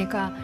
제가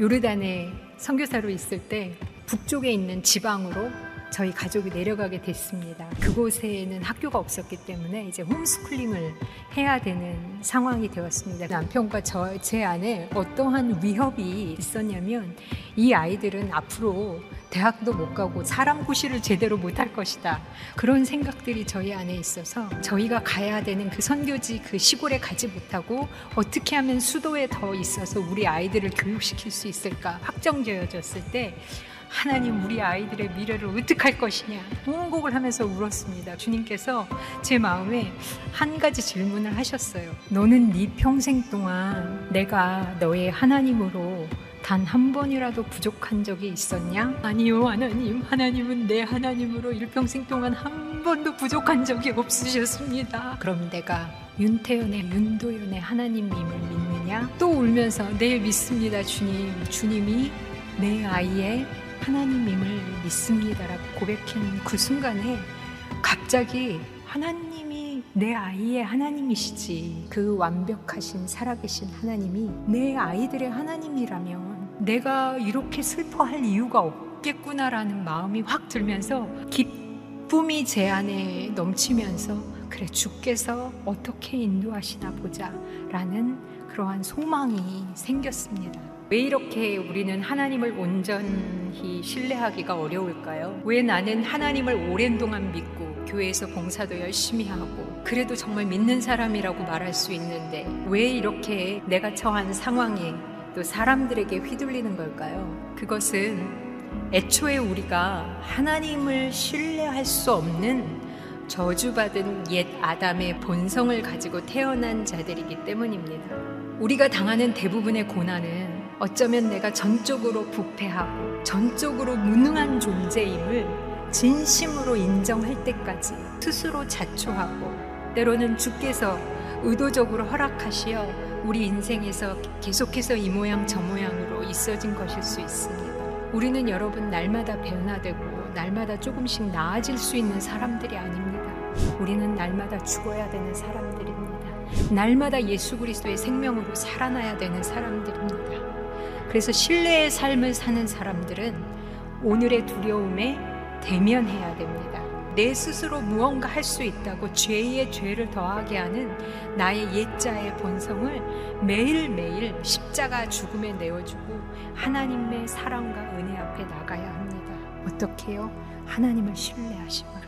요르단에 선교사로 있을 때 북쪽에 있는 지방으로 저희 가족이 내려가게 됐습니다. 그곳에는 학교가 없었기 때문에 이제 홈스쿨링을 해야 되는 상황이 되었습니다. 남편과 저, 제 안에 어떠한 위협이 있었냐면 이 아이들은 앞으로 대학도 못 가고 사람 구실을 제대로 못 할 것이다. 그런 생각들이 저희 안에 있어서 저희가 가야 되는 그 선교지 그 시골에 가지 못하고 어떻게 하면 수도에 더 있어서 우리 아이들을 교육시킬 수 있을까 확정되어졌을 때 하나님 우리 아이들의 미래를 어떻게 할 것이냐 통곡을 하면서 울었습니다. 주님께서 제 마음에 한 가지 질문을 하셨어요. 너는 네 평생 동안 내가 너의 하나님으로 단한 번이라도 부족한 적이 있었냐? 아니요, 하나님. 하나님은 내 하나님으로 일평생 동안 한 번도 부족한 적이 없으셨습니다. 그럼 내가 윤태연의 윤도연의 하나님임을 믿느냐? 또 울면서 네 믿습니다, 주님. 주님이 내 아이의 하나님임을 믿습니다라고 고백한 그 순간에 갑자기 하나님이 내 아이의 하나님이시지 그 완벽하신 살아계신 하나님이 내 아이들의 하나님이라면 내가 이렇게 슬퍼할 이유가 없겠구나라는 마음이 확 들면서 기쁨이 제 안에 넘치면서 그래 주께서 어떻게 인도하시나 보자라는 그러한 소망이 생겼습니다. 왜 이렇게 우리는 하나님을 온전히 신뢰하기가 어려울까요? 왜 나는 하나님을 오랜 동안 믿고 교회에서 봉사도 열심히 하고 그래도 정말 믿는 사람이라고 말할 수 있는데 왜 이렇게 내가 처한 상황에 또 사람들에게 휘둘리는 걸까요? 그것은 애초에 우리가 하나님을 신뢰할 수 없는 저주받은 옛 아담의 본성을 가지고 태어난 자들이기 때문입니다. 우리가 당하는 대부분의 고난은 어쩌면 내가 전적으로 부패하고 전적으로 무능한 존재임을 진심으로 인정할 때까지 스스로 자초하고 때로는 주께서 의도적으로 허락하시어 우리 인생에서 계속해서 이 모양 저 모양으로 있어진 것일 수 있습니다. 우리는 여러분 날마다 변화되고 날마다 조금씩 나아질 수 있는 사람들이 아닙니다. 우리는 날마다 죽어야 되는 사람들입니다. 날마다 예수 그리스도의 생명으로 살아나야 되는 사람들입니다. 그래서 신뢰의 삶을 사는 사람들은 오늘의 두려움에 대면해야 됩니다. 내 스스로 무언가 할 수 있다고 죄의 죄를 더하게 하는 나의 옛자의 본성을 매일매일 십자가 죽음에 내어주고 하나님의 사랑과 은혜 앞에 나가야 합니다. 어떻게요? 하나님을 신뢰하심으로.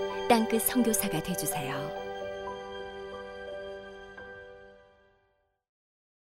땅끝 성교사가 되주세요